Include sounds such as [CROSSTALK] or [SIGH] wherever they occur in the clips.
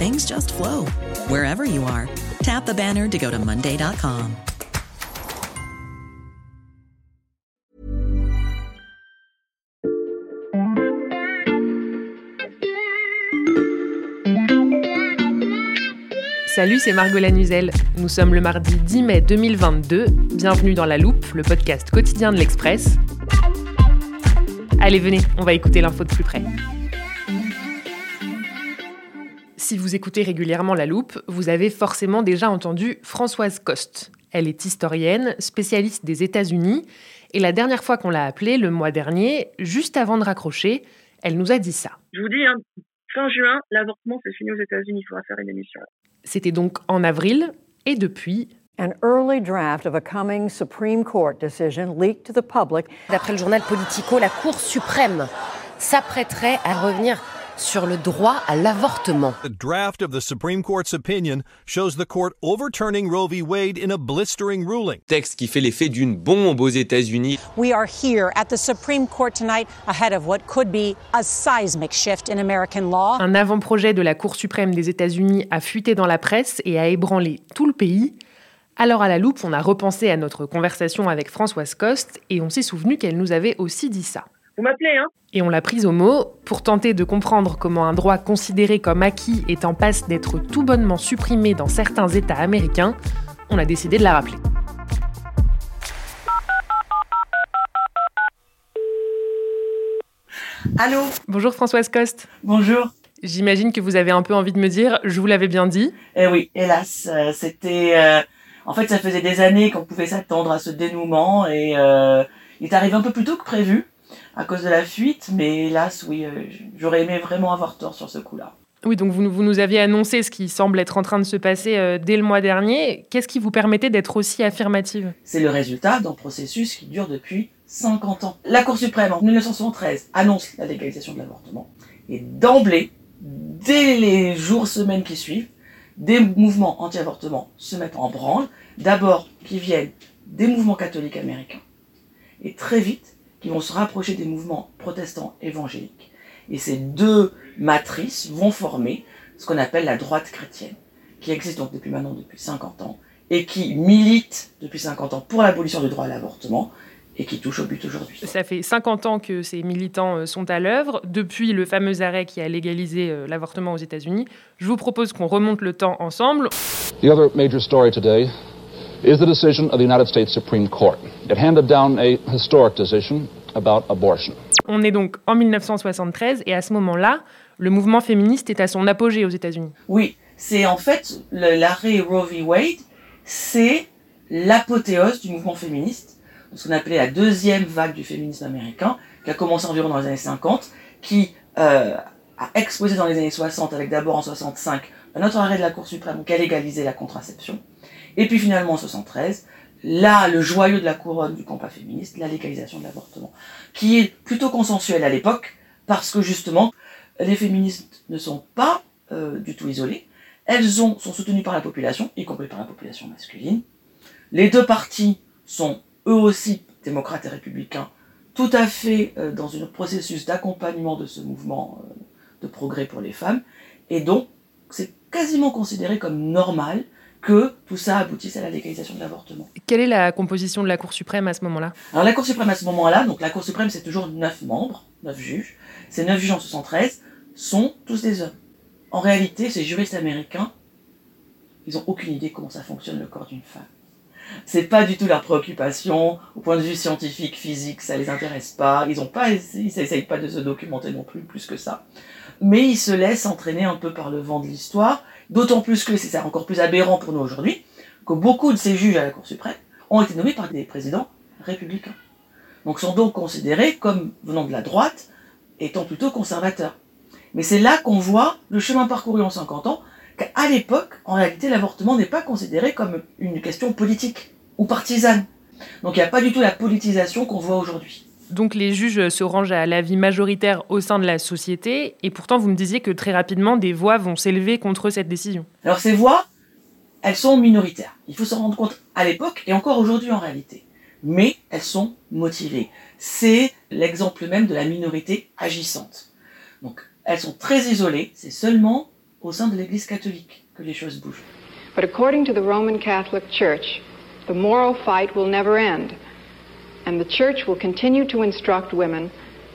things just flow wherever you are. Tap the banner to go to Monday.com. Salut, c'est Margot Lanuzel. Nous sommes le mardi 10 mai 2022. Bienvenue dans La Loupe, le podcast quotidien de l'Express. Allez, venez, on va écouter l'info de plus près. Si vous écoutez régulièrement La Loupe, vous avez forcément déjà entendu Françoise Coste. Elle est historienne, spécialiste des États-Unis, et la dernière fois qu'on l'a appelée, le mois dernier, juste avant de raccrocher, elle nous a dit ça. Je vous dis, hein, fin juin, l'avortement c'est fini aux États-Unis, il faudra faire une émission. C'était donc en avril, et depuis, An early draft of a coming Supreme Court decision leaked to the public. D'après le journal Politico, la Cour suprême s'apprêterait à revenir sur le droit à l'avortement. The draft of the Supreme Court's opinion shows the court overturning Roe v. Wade in a blistering ruling. Texte qui fait l'effet d'une bombe aux États-Unis. We are here at the Supreme Court tonight ahead of what could be a seismic shift in American law. un avant-projet de la Cour suprême des États-Unis a fuité dans la presse et a ébranlé tout le pays. Alors à la loupe, on a repensé à notre conversation avec Françoise Coste et on s'est souvenu qu'elle nous avait aussi dit ça. Vous m'appelez, hein Et on l'a prise au mot pour tenter de comprendre comment un droit considéré comme acquis est en passe d'être tout bonnement supprimé dans certains États américains. On a décidé de la rappeler. Allô? Bonjour Françoise Coste. Bonjour. J'imagine que vous avez un peu envie de me dire, je vous l'avais bien dit. Eh oui, hélas, euh, c'était... euh, en fait, ça faisait des années qu'on pouvait s'attendre à ce dénouement et euh, il est arrivé un peu plus tôt que prévu à cause de la fuite, mais hélas, oui, euh, j'aurais aimé vraiment avoir tort sur ce coup-là. Oui, donc vous, vous nous aviez annoncé ce qui semble être en train de se passer euh, dès le mois dernier. Qu'est-ce qui vous permettait d'être aussi affirmative? C'est le résultat d'un processus qui dure depuis 50 ans. La Cour suprême, en 1973, annonce la légalisation de l'avortement. Et d'emblée, dès les jours, semaines qui suivent, des mouvements anti-avortement se mettent en branle. D'abord, qui viennent des mouvements catholiques américains. Et très vite, qui vont se rapprocher des mouvements protestants évangéliques. Et ces deux matrices vont former ce qu'on appelle la droite chrétienne, qui existe donc depuis maintenant depuis 50 ans, et qui milite depuis 50 ans pour l'abolition du droit à l'avortement, et qui touche au but aujourd'hui. Ça fait 50 ans que ces militants euh, sont à l'œuvre, depuis le fameux arrêt qui a légalisé euh, l'avortement aux États-Unis. Je vous propose qu'on remonte le temps ensemble. The other major story today is the decision of the United States Supreme Court. It handed down a historic decision about abortion. On est donc en 1973 et à ce moment-là, le mouvement féministe est à son apogée aux États-Unis. Oui, c'est en fait l'arrêt Roe v. Wade, c'est l'apothéose du mouvement féministe, ce qu'on appelait la deuxième vague du féminisme américain, qui a commencé environ dans les années 50, qui euh, a explosé dans les années 60, avec d'abord en 65 un autre arrêt de la Cour suprême qui a légalisé la contraception, et puis finalement en 73, là, le joyau de la couronne du combat féministe, la légalisation de l'avortement, qui est plutôt consensuel à l'époque, parce que justement, les féministes ne sont pas euh, du tout isolées, elles ont, sont soutenues par la population, y compris par la population masculine. Les deux partis sont eux aussi, démocrates et républicains, tout à fait euh, dans un processus d'accompagnement de ce mouvement euh, de progrès pour les femmes. Et donc, c'est quasiment considéré comme normal que tout ça aboutisse à la légalisation de l'avortement. Quelle est la composition de la Cour suprême à ce moment-là? Alors la Cour suprême à ce moment-là, donc la Cour suprême c'est toujours neuf membres, neuf juges. Ces neuf juges en 73 sont tous des hommes. En réalité, ces juristes américains ils n'ont aucune idée comment ça fonctionne le corps d'une femme. C'est pas du tout leur préoccupation. Au point de vue scientifique, physique, ça les intéresse pas. Ils ont pas, ils n'essayent pas de se documenter non plus, plus que ça. Mais ils se laissent entraîner un peu par le vent de l'histoire. D'autant plus que c'est encore plus aberrant pour nous aujourd'hui, que beaucoup de ces juges à la Cour suprême ont été nommés par des présidents républicains. Donc sont donc considérés comme venant de la droite, étant plutôt conservateurs. Mais c'est là qu'on voit le chemin parcouru en 50 ans, qu'à l'époque, en réalité, l'avortement n'est pas considéré comme une question politique ou partisane. Donc il n'y a pas du tout la politisation qu'on voit aujourd'hui. Donc les juges se rangent à l'avis majoritaire au sein de la société, et pourtant vous me disiez que très rapidement des voix vont s'élever contre cette décision. Alors ces voix, elles sont minoritaires. Il faut s'en rendre compte à l'époque et encore aujourd'hui en réalité. Mais elles sont motivées. C'est l'exemple même de la minorité agissante. Donc elles sont très isolées, c'est seulement au sein de l'Église catholique que les choses bougent. But according to the Roman Catholic Church, the moral fight will never end, and the Church will continue to instruct women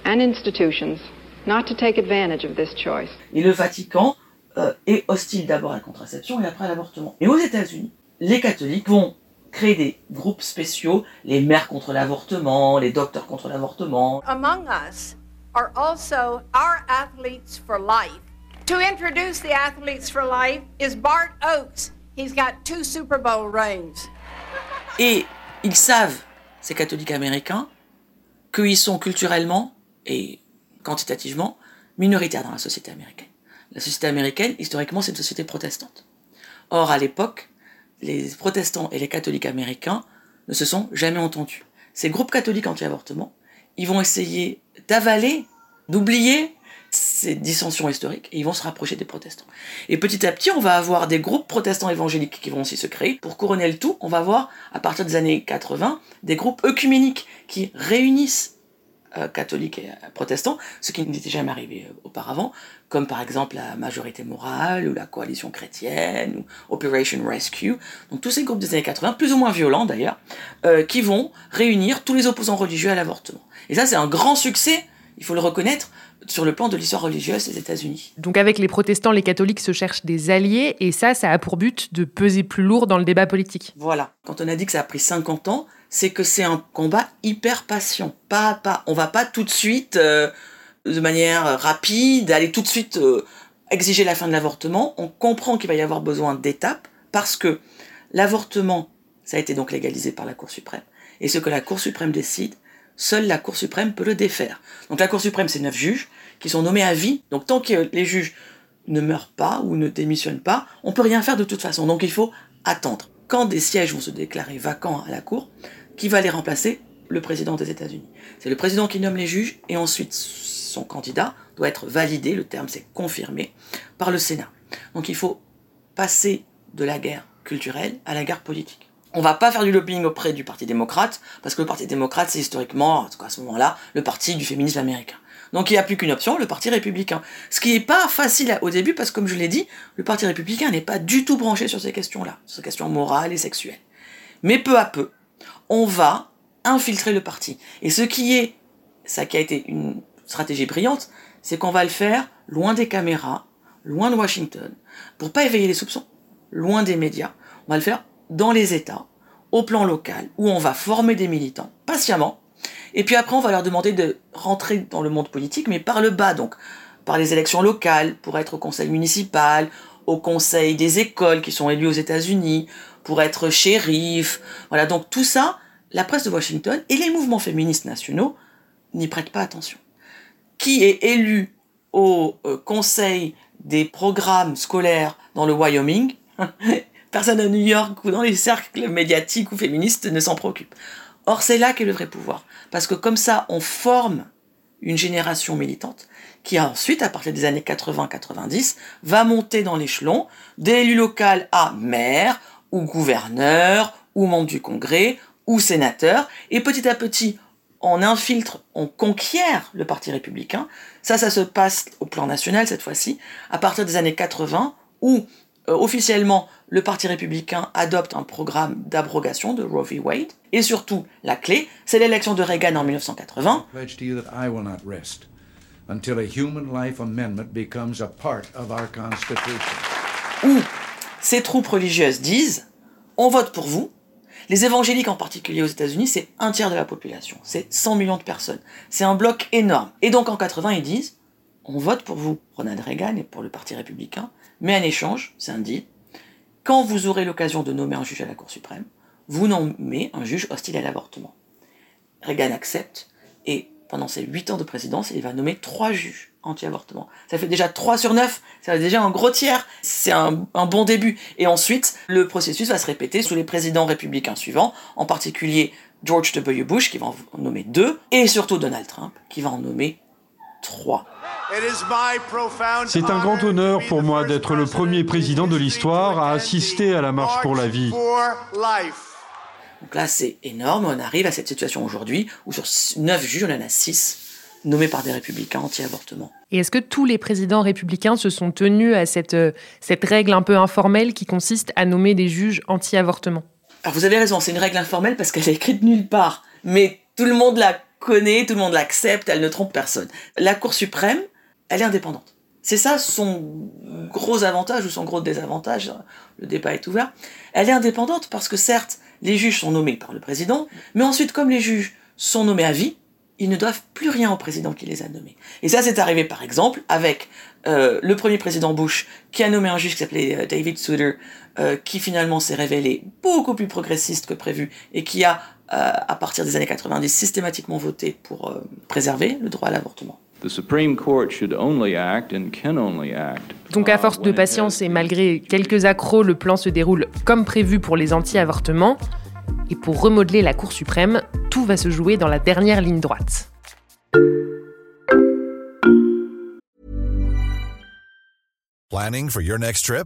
and institutions not to take advantage of this choice. Et le Vatican euh, est hostile d'abord à la contraception et après à l'avortement. Et aux États-Unis, les catholiques vont créer des groupes spéciaux, les mères contre l'avortement, les docteurs contre l'avortement. Among us are also our athletes for life. To introduce the athletes for life is Bart Oates. He's got two Super Bowl rings. Et ils savent, ces catholiques américains, qu'ils sont culturellement et quantitativement minoritaires dans la société américaine. La société américaine, historiquement, c'est une société protestante. Or, à l'époque, les protestants et les catholiques américains ne se sont jamais entendus. Ces groupes catholiques anti-avortement, ils vont essayer d'avaler, d'oublier ces dissensions historiques et ils vont se rapprocher des protestants. Et petit à petit, on va avoir des groupes protestants évangéliques qui vont aussi se créer. Pour couronner le tout, on va avoir, à partir des années 80, des groupes œcuméniques qui réunissent euh, catholiques et euh, protestants, ce qui n'était jamais arrivé euh, auparavant, comme par exemple la majorité morale ou la coalition chrétienne ou Operation Rescue. Donc tous ces groupes des années 80, plus ou moins violents d'ailleurs, qui vont réunir tous les opposants religieux à l'avortement. Et ça, c'est un grand succès, il faut le reconnaître, sur le plan de l'histoire religieuse des États-Unis. Donc avec les protestants, les catholiques se cherchent des alliés, et ça, ça a pour but de peser plus lourd dans le débat politique. Voilà. Quand on a dit que ça a pris 50 ans, c'est que c'est un combat hyper patient, pas à pas. On va pas tout de suite, euh, de manière rapide, aller tout de suite euh, exiger la fin de l'avortement. On comprend qu'il va y avoir besoin d'étapes, parce que l'avortement, ça a été donc légalisé par la Cour suprême. Et ce que la Cour suprême décide, seule la Cour suprême peut le défaire. Donc la Cour suprême, c'est neuf juges qui sont nommés à vie. Donc tant que les juges ne meurent pas ou ne démissionnent pas, on peut rien faire de toute façon. Donc il faut attendre. Quand des sièges vont se déclarer vacants à la Cour, qui va les remplacer? Le président des États-Unis. C'est le président qui nomme les juges et ensuite son candidat doit être validé, le terme c'est confirmé, par le Sénat. Donc il faut passer de la guerre culturelle à la guerre politique. On va pas faire du lobbying auprès du Parti démocrate, parce que le Parti démocrate, c'est historiquement, en tout cas à ce moment-là, le parti du féminisme américain. Donc il n'y a plus qu'une option, le Parti républicain. Ce qui n'est pas facile au début, parce que comme je l'ai dit, le Parti républicain n'est pas du tout branché sur ces questions-là, sur ces questions morales et sexuelles. Mais peu à peu, on va infiltrer le parti. Et ce qui est, ça qui a été une stratégie brillante, c'est qu'on va le faire loin des caméras, loin de Washington, pour pas éveiller les soupçons, loin des médias. On va le faire dans les États, au plan local, où on va former des militants, patiemment, et puis après on va leur demander de rentrer dans le monde politique, mais par le bas, donc par les élections locales, pour être au conseil municipal, au conseil des écoles qui sont élus aux États-Unis, pour être shérif, voilà, donc tout ça, la presse de Washington et les mouvements féministes nationaux n'y prêtent pas attention. Qui est élu au euh, conseil des programmes scolaires dans le Wyoming? [LAUGHS] Personne à New York ou dans les cercles médiatiques ou féministes ne s'en préoccupe. Or, c'est là qu'est le vrai pouvoir. Parce que comme ça, on forme une génération militante qui ensuite, à partir des années 80-90, va monter dans l'échelon d'élu local à maire ou gouverneur ou membre du Congrès ou sénateur. Et petit à petit, on infiltre, on conquiert le Parti républicain. Ça, ça se passe au plan national cette fois-ci, à partir des années 80, où officiellement le Parti républicain adopte un programme d'abrogation de Roe v. Wade. Et surtout, la clé, c'est l'élection de Reagan en 1980. Où ces troupes religieuses disent on vote pour vous. Les évangéliques en particulier aux États-Unis, c'est un tiers de la population, c'est 100 millions de personnes. C'est un bloc énorme. Et donc en 80, ils disent on vote pour vous, Ronald Reagan, et pour le Parti républicain, mais en échange, c'est un quand vous aurez l'occasion de nommer un juge à la Cour suprême, vous nommez un juge hostile à l'avortement. Reagan accepte, et pendant ses huit ans de présidence, il va nommer trois juges anti-avortement. Ça fait déjà 3 sur 9, ça fait déjà un gros tiers, c'est un, bon début. Et ensuite, le processus va se répéter sous les présidents républicains suivants, en particulier George W. Bush, qui va en nommer deux, et surtout Donald Trump, qui va en nommer trois. C'est un grand honneur pour moi d'être le premier président de l'histoire à assister à la marche pour la vie. Donc là, c'est énorme. On arrive à cette situation aujourd'hui où sur 9 juges, on en a 6 nommés par des républicains anti-avortement. Et est-ce que tous les présidents républicains se sont tenus à cette, cette règle un peu informelle qui consiste à nommer des juges anti-avortement? Alors vous avez raison, c'est une règle informelle parce qu'elle est écrite nulle part. Mais tout le monde la connaît, tout le monde l'accepte, elle ne trompe personne. La Cour suprême, elle est indépendante. C'est ça son gros avantage ou son gros désavantage, le débat est ouvert. Elle est indépendante parce que certes, les juges sont nommés par le président, mais ensuite, comme les juges sont nommés à vie, ils ne doivent plus rien au président qui les a nommés. Et ça, c'est arrivé par exemple avec euh, le premier président Bush, qui a nommé un juge qui s'appelait euh, David Souter, euh, qui finalement s'est révélé beaucoup plus progressiste que prévu et qui a, à partir des années 90, systématiquement voté pour préserver le droit à l'avortement. Donc à force de patience et malgré quelques accros, le plan se déroule comme prévu pour les anti-avortements. Et pour remodeler la Cour suprême, tout va se jouer dans la dernière ligne droite. Planning for your next trip?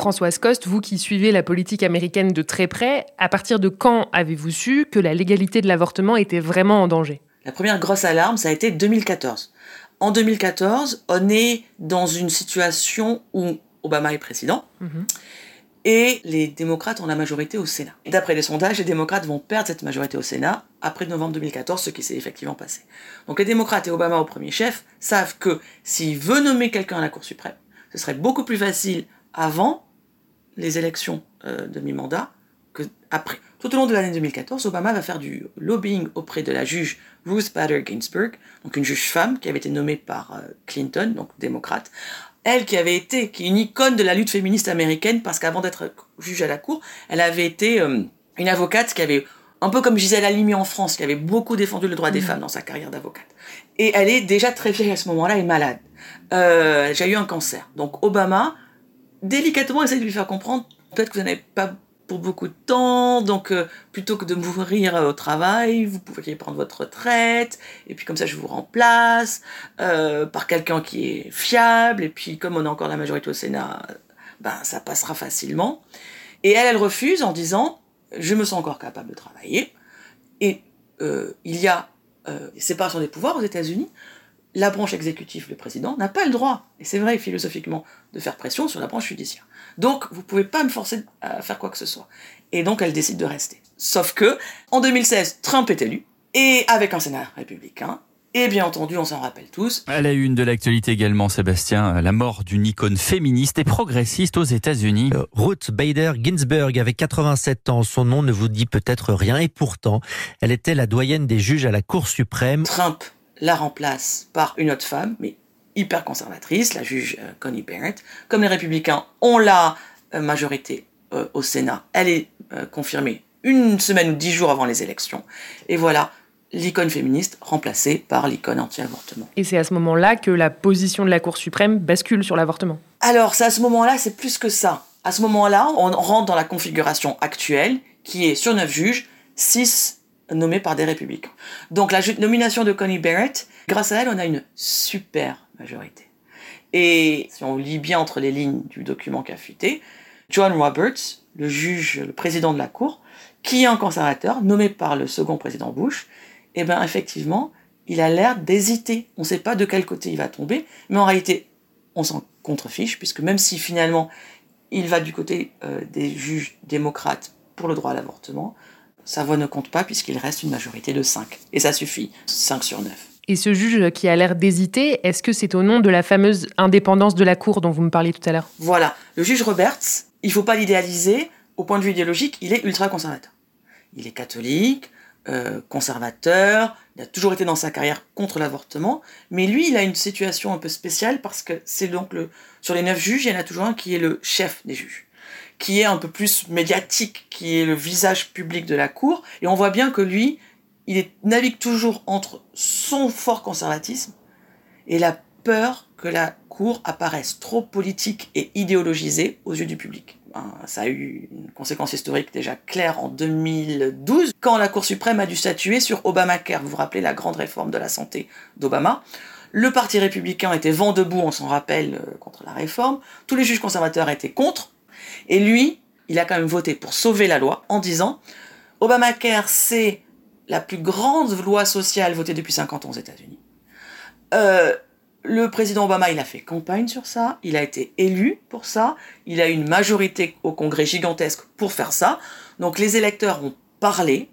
Françoise Coste, vous qui suivez la politique américaine de très près, à partir de quand avez-vous su que la légalité de l'avortement était vraiment en danger? La première grosse alarme, ça a été 2014. En 2014, on est dans une situation où Obama est président Mhm. et les démocrates ont la majorité au Sénat. D'après les sondages, les démocrates vont perdre cette majorité au Sénat après novembre 2014, ce qui s'est effectivement passé. Donc les démocrates et Obama au premier chef savent que s'il veut nommer quelqu'un à la Cour suprême, ce serait beaucoup plus facile avant les élections euh, de mi-mandat que après. Tout au long de l'année 2014, Obama va faire du lobbying auprès de la juge Ruth Bader Ginsburg, donc une juge femme qui avait été nommée par euh, Clinton, donc démocrate. Elle qui avait été, qui est une icône de la lutte féministe américaine, parce qu'avant d'être juge à la cour, elle avait été euh, une avocate qui avait, un peu comme Gisèle Halimi en France, qui avait beaucoup défendu le droit des Mhm. femmes dans sa carrière d'avocate. Et elle est déjà très vieille à ce moment-là et malade. Euh, J'ai eu un cancer. Donc Obama, délicatement, essaie de lui faire comprendre, peut-être que vous n'avez pas pour beaucoup de temps, donc euh, plutôt que de mourir euh, au travail, vous pourriez prendre votre retraite, et puis comme ça je vous remplace euh, par quelqu'un qui est fiable, et puis comme on a encore la majorité au Sénat, ben ça passera facilement. Et elle, elle refuse en disant, je me sens encore capable de travailler, et il y a séparation des pouvoirs aux États-Unis, la branche exécutive, le président, n'a pas le droit, et c'est vrai philosophiquement, de faire pression sur la branche judiciaire. Donc, vous pouvez pas me forcer à faire quoi que ce soit. Et donc, elle décide de rester. Sauf que, en 2016, Trump est élu, et avec un Sénat républicain, et bien entendu, on s'en rappelle tous, À la une de l'actualité également, Sébastien, la mort d'une icône féministe et progressiste aux États-Unis. Euh, Ruth Bader Ginsburg avait 87 ans. Son nom ne vous dit peut-être rien et pourtant, elle était la doyenne des juges à la Cour suprême. Trump la remplace par une autre femme, mais hyper conservatrice, la juge euh, Connie Barrett. Comme les républicains ont la euh, majorité euh, au Sénat, elle est confirmée une semaine ou dix jours avant les élections. Et voilà, l'icône féministe remplacée par l'icône anti-avortement. Et c'est à ce moment-là que la position de la Cour suprême bascule sur l'avortement. Alors, c'est à ce moment-là, c'est plus que ça. À ce moment-là, on rentre dans la configuration actuelle, qui est sur neuf juges, six nommés par des républicains. Donc, la nomination de Connie Barrett, grâce à elle, on a une super majorité. Et si on lit bien entre les lignes du document qui a fuité, John Roberts, le juge, le président de la Cour, qui est un conservateur, nommé par le second président Bush, eh bien effectivement, il a l'air d'hésiter. On ne sait pas de quel côté il va tomber, mais en réalité, on s'en contrefiche, puisque même si finalement il va du côté euh, des juges démocrates pour le droit à l'avortement, sa voix ne compte pas puisqu'il reste une majorité de 5. Et ça suffit, 5 sur 9. Et ce juge qui a l'air d'hésiter, est-ce que c'est au nom de la fameuse indépendance de la Cour dont vous me parliez tout à l'heure? Voilà, le juge Roberts, il faut pas l'idéaliser, au point de vue idéologique, il est ultra conservateur. Il est catholique, euh, conservateur, il a toujours été dans sa carrière contre l'avortement, mais lui, il a une situation un peu spéciale parce que c'est donc le, sur les neuf juges, il y en a toujours un qui est le chef des juges, qui est un peu plus médiatique, qui est le visage public de la cour, et on voit bien que lui, il navigue toujours entre son fort conservatisme et la peur que la cour apparaisse trop politique et idéologisée aux yeux du public. Ben, ça a eu une conséquence historique déjà claire en 2012, quand la Cour suprême a dû statuer sur Obamacare. Vous vous rappelez la grande réforme de la santé d'Obama? Le Parti républicain était vent debout, on s'en rappelle, euh, contre la réforme. Tous les juges conservateurs étaient contre. Et lui, il a quand même voté pour sauver la loi en disant Obamacare, c'est la plus grande loi sociale votée depuis 50 ans aux États-Unis. Euh, le président Obama, il a fait campagne sur ça, il a été élu pour ça, il a une majorité au Congrès gigantesque pour faire ça. Donc les électeurs ont parlé.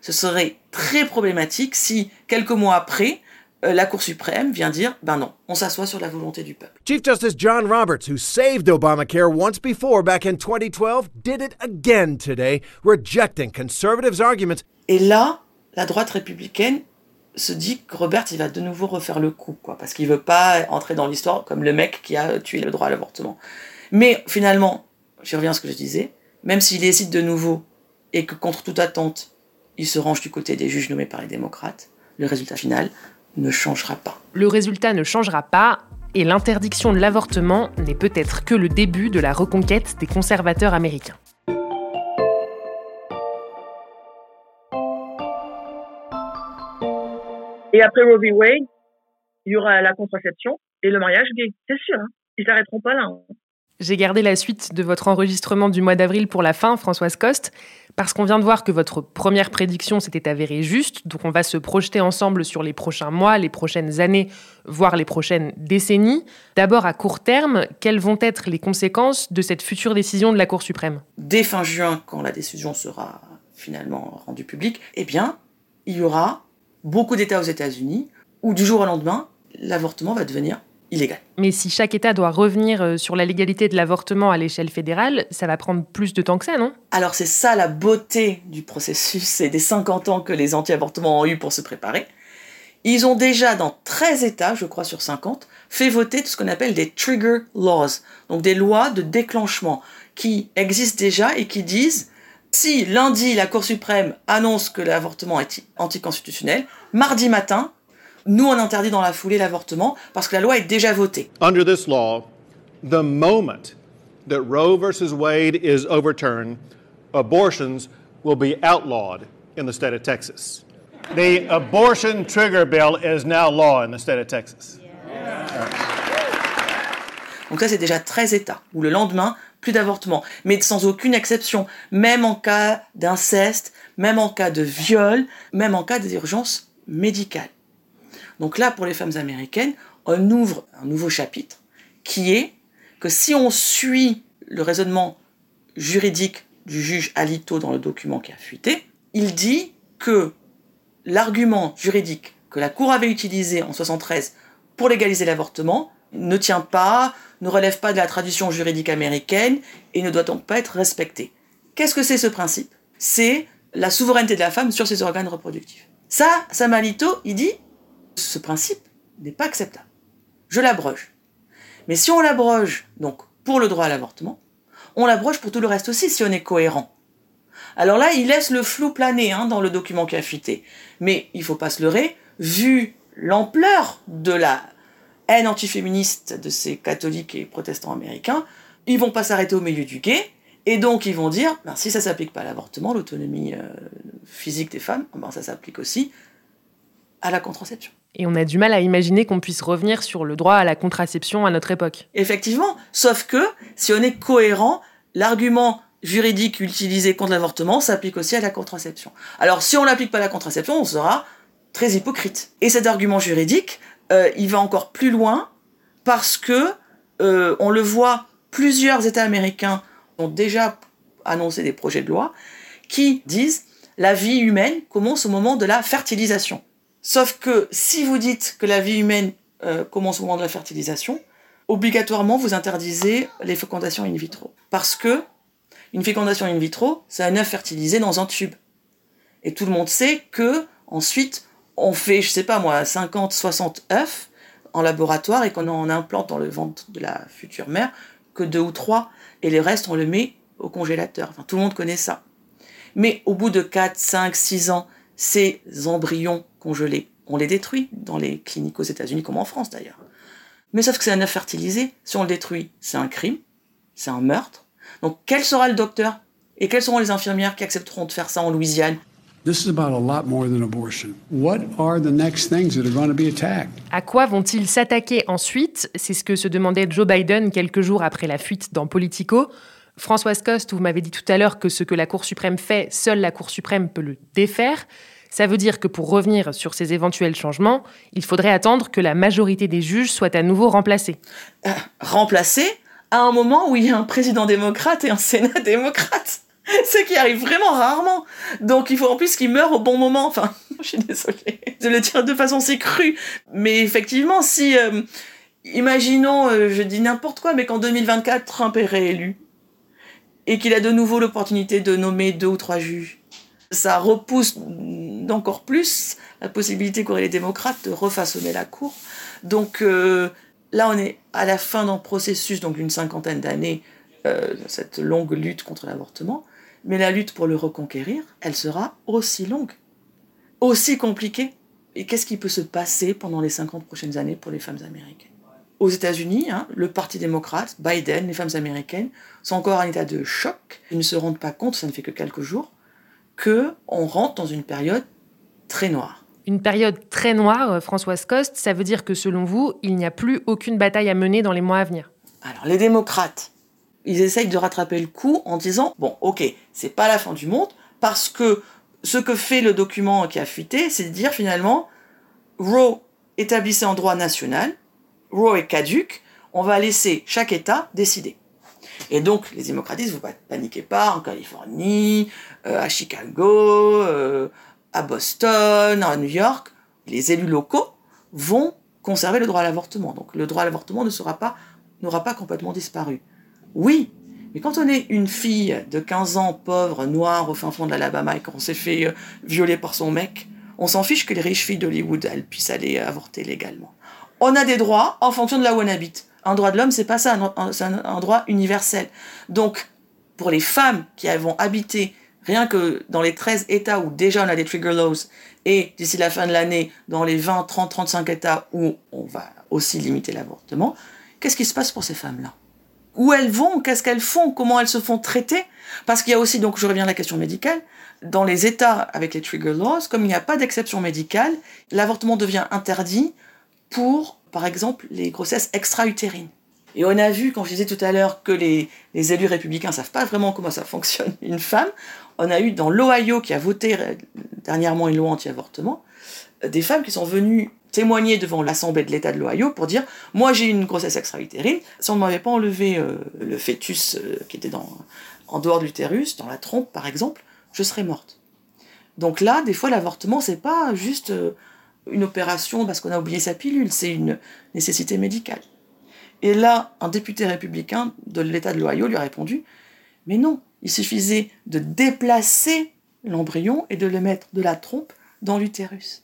Ce serait très problématique si, quelques mois après, la Cour suprême vient dire ben non, on s'assoit sur la volonté du peuple. Chief Justice John Roberts, who saved Obamacare once before back in 2012, did it again today, rejecting conservatives' arguments. Et là, la droite républicaine se dit que Robert il va de nouveau refaire le coup, quoi, parce qu'il veut pas entrer dans l'histoire comme le mec qui a tué le droit à l'avortement. Mais finalement, j'y reviens à ce que je disais, même s'il hésite de nouveau et que contre toute attente, il se range du côté des juges nommés par les démocrates, le résultat final ne changera pas. Le résultat ne changera pas, et l'interdiction de l'avortement n'est peut-être que le début de la reconquête des conservateurs américains. Et après Roe v. Wade, il y aura la contraception et le mariage gay. C'est sûr, hein. ils s'arrêteront pas là. Hein. J'ai gardé la suite de votre enregistrement du mois d'avril pour la fin, Françoise Coste, parce qu'on vient de voir que votre première prédiction s'était avérée juste. Donc on va se projeter ensemble sur les prochains mois, les prochaines années, voire les prochaines décennies. D'abord, à court terme, quelles vont être les conséquences de cette future décision de la Cour suprême? Dès fin juin, quand la décision sera finalement rendue publique, eh bien, il y aura beaucoup d'États aux États-Unis où du jour au lendemain, l'avortement va devenir Mais si chaque État doit revenir euh, sur la légalité de l'avortement à l'échelle fédérale, ça va prendre plus de temps que ça, non? Alors c'est ça la beauté du processus. [LAUGHS] Et des 50 ans que les anti-avortements ont eu pour se préparer. Ils ont déjà, dans 13 États, je crois sur 50, fait voter ce qu'on appelle des trigger laws, donc des lois de déclenchement qui existent déjà et qui disent si lundi la Cour suprême annonce que l'avortement est anticonstitutionnel, mardi matin, nous on interdit dans la foulée l'avortement parce que la loi est déjà votée. Under this law, the moment that Roe versus Wade is overturned, abortions will be outlawed in the state of Texas. The abortion trigger bill is now law in the state of Texas. Donc ça c'est déjà 13 États où le lendemain plus d'avortement, mais sans aucune exception, même en cas d'inceste, même en cas de viol, même en cas d'urgence médicale. Donc là, pour les femmes américaines, on ouvre un nouveau chapitre qui est que si on suit le raisonnement juridique du juge Alito dans le document qui a fuité, il dit que l'argument juridique que la Cour avait utilisé en 73 pour légaliser l'avortement ne tient pas, ne relève pas de la tradition juridique américaine et ne doit donc pas être respecté. Qu'est-ce que c'est ce principe? C'est la souveraineté de la femme sur ses organes reproductifs. Ça, Samalito, il dit, ce principe n'est pas acceptable. Je l'abroge. Mais si on l'abroge, donc, pour le droit à l'avortement, on l'abroge pour tout le reste aussi si on est cohérent. Alors là, il laisse le flou planer hein, dans le document qui a fuité. Mais il faut pas se leurrer, vu l'ampleur de la haine antiféministe de ces catholiques et protestants américains, ils vont pas s'arrêter au milieu du guet, et donc ils vont dire, ben, si ça s'applique pas à l'avortement, l'autonomie euh, physique des femmes, ben, ça s'applique aussi à la contraception. Et on a du mal à imaginer qu'on puisse revenir sur le droit à la contraception à notre époque. Effectivement, sauf que si on est cohérent, l'argument juridique utilisé contre l'avortement s'applique aussi à la contraception. Alors si on n'applique pas la contraception, on sera très hypocrite. Et cet argument juridique, euh, il va encore plus loin parce que euh, on le voit, plusieurs États américains ont déjà annoncé des projets de loi qui disent la vie humaine commence au moment de la fertilisation. Sauf que si vous dites que la vie humaine euh, commence au moment de la fertilisation, obligatoirement vous interdisez les fécondations in vitro. Parce que une fécondation in vitro, c'est un œuf fertilisé dans un tube. Et tout le monde sait que ensuite on fait, je sais pas moi, 50, 60 œufs en laboratoire et qu'on en implante dans le ventre de la future mère que deux ou trois, et les restes on le met au congélateur. Enfin, tout le monde connaît ça. Mais au bout de 4, 5, 6 ans, ces embryons congelés, on les détruit dans les cliniques aux États-Unis comme en France d'ailleurs. Mais sauf que c'est un œuf fertilisé, si on le détruit, c'est un crime, c'est un meurtre. Donc quel sera le docteur et quelles seront les infirmières qui accepteront de faire ça en Louisiane? À quoi vont-ils s'attaquer ensuite? C'est ce que se demandait Joe Biden quelques jours après la fuite dans Politico. Françoise Coste, vous m'avez dit tout à l'heure que ce que la Cour suprême fait, seule la Cour suprême peut le défaire. Ça veut dire que pour revenir sur ces éventuels changements, il faudrait attendre que la majorité des juges soit à nouveau remplacée. Euh, remplacée à un moment où il y a un président démocrate et un Sénat démocrate [LAUGHS] ce qui arrive vraiment rarement. Donc il faut en plus qu'il meure au bon moment. Enfin, [LAUGHS] je suis désolée de le dire de façon si crue. Mais effectivement, si... Euh, imaginons, euh, je dis n'importe quoi, mais qu'en 2024, Trump est réélu. Et qu'il a de nouveau l'opportunité de nommer deux ou trois juges. Ça repousse d'encore plus la possibilité qu'auraient les démocrates de refaçonner la Cour. Donc euh, là, on est à la fin d'un processus, donc d'une cinquantaine d'années, cette longue lutte contre l'avortement. Mais la lutte pour le reconquérir, elle sera aussi longue, aussi compliquée. Et qu'est-ce qui peut se passer pendant les 50 prochaines années pour les femmes américaines? Aux États-Unis, hein, le Parti démocrate, Biden, les femmes américaines sont encore en état de choc. Ils ne se rendent pas compte, ça ne fait que quelques jours, que on rentre dans une période très noire. Une période très noire, euh, Françoise Coste, ça veut dire que selon vous, il n'y a plus aucune bataille à mener dans les mois à venir. Alors les démocrates ils essayent de rattraper le coup en disant bon, ok, c'est pas la fin du monde parce que ce que fait le document qui a fuité, c'est de dire finalement Roe établissait en droit national, Roe est caduque, on va laisser chaque État décider. Et donc, les démocratistes, vous paniquez pas, en Californie, euh, à Chicago, euh, à Boston, à New York, les élus locaux vont conserver le droit à l'avortement. Donc, le droit à l'avortement ne sera pas, n'aura pas complètement disparu. Oui, mais quand on est une fille de 15 ans, pauvre, noire, au fin fond de l'Alabama, et qu'on s'est fait euh, violer par son mec, on s'en fiche que les riches filles d'Hollywood, elles puissent aller avorter légalement. On a des droits en fonction de là où on habite. Un droit de l'homme, c'est pas ça, c'est un, droit universel. Donc, pour les femmes qui vont habiter rien que dans les 13 États où déjà on a des trigger laws, et d'ici la fin de l'année, dans les 20, 30, 35 États où on va aussi limiter l'avortement, qu'est-ce qui se passe pour ces femmes-là? Où elles vont, qu'est-ce qu'elles font, comment elles se font traiter? Parce qu'il y a aussi, donc je reviens à la question médicale, dans les États avec les trigger laws, comme il n'y a pas d'exception médicale, l'avortement devient interdit pour, par exemple, les grossesses extra-utérines. Et on a vu, quand je disais tout à l'heure, que les, élus républicains ne savent pas vraiment comment ça fonctionne [LAUGHS] une femme, on a eu dans l'Ohio, qui a voté dernièrement une loi anti-avortement, des femmes qui sont venues témoigner devant l'Assemblée de l'État de l'Ohio pour dire Moi, j'ai une grossesse extra-utérine. Si on ne m'avait pas enlevé euh, le fœtus euh, qui était dans, en dehors de l'utérus, dans la trompe par exemple, je serais morte. Donc là, des fois, l'avortement, c'est pas juste euh, une opération parce qu'on a oublié sa pilule, c'est une nécessité médicale. Et là, un député républicain de l'État de l'Ohio lui a répondu Mais non, il suffisait de déplacer l'embryon et de le mettre de la trompe dans l'utérus.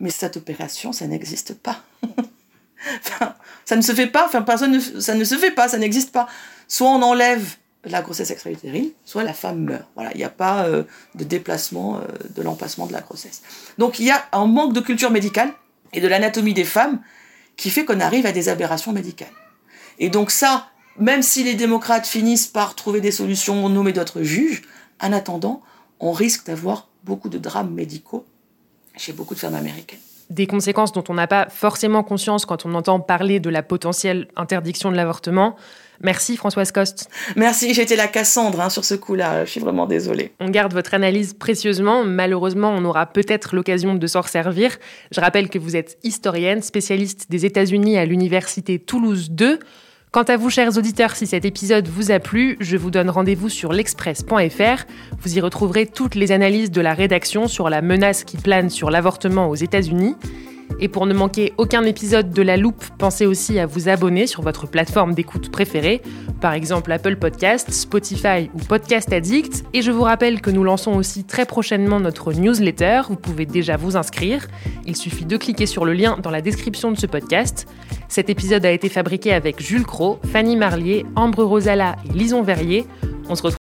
Mais cette opération, ça n'existe pas. [LAUGHS] ça ne se fait pas, enfin, personne ne, ça ne se fait pas, ça n'existe pas. Soit on enlève la grossesse extra-utérine, soit la femme meurt. Voilà, il n'y a pas euh, de déplacement euh, de l'empassement de la grossesse. Donc il y a un manque de culture médicale et de l'anatomie des femmes qui fait qu'on arrive à des aberrations médicales. Et donc ça, même si les démocrates finissent par trouver des solutions, nommer d'autres juges, en attendant, on risque d'avoir beaucoup de drames médicaux chez beaucoup de femmes américaines. des conséquences dont on n'a pas forcément conscience quand on entend parler de la potentielle interdiction de l'avortement. Merci Françoise Coste. Merci, j'étais la Cassandre hein, sur ce coup-là, je suis vraiment désolée. On garde votre analyse précieusement, malheureusement on aura peut-être l'occasion de s'en servir. Je rappelle que vous êtes historienne, spécialiste des États-Unis à l'Université Toulouse 2. Quant à vous, chers auditeurs, si cet épisode vous a plu, je vous donne rendez-vous sur l'express.fr. Vous y retrouverez toutes les analyses de la rédaction sur la menace qui plane sur l'avortement aux États-Unis. Et pour ne manquer aucun épisode de La Loupe, pensez aussi à vous abonner sur votre plateforme d'écoute préférée, par exemple Apple Podcast, Spotify ou Podcast Addict. Et je vous rappelle que nous lançons aussi très prochainement notre newsletter, vous pouvez déjà vous inscrire. Il suffit de cliquer sur le lien dans la description de ce podcast. Cet épisode a été fabriqué avec Jules Cro, Fanny Marlier, Ambre Rosala et Lison Verrier. On se retrouve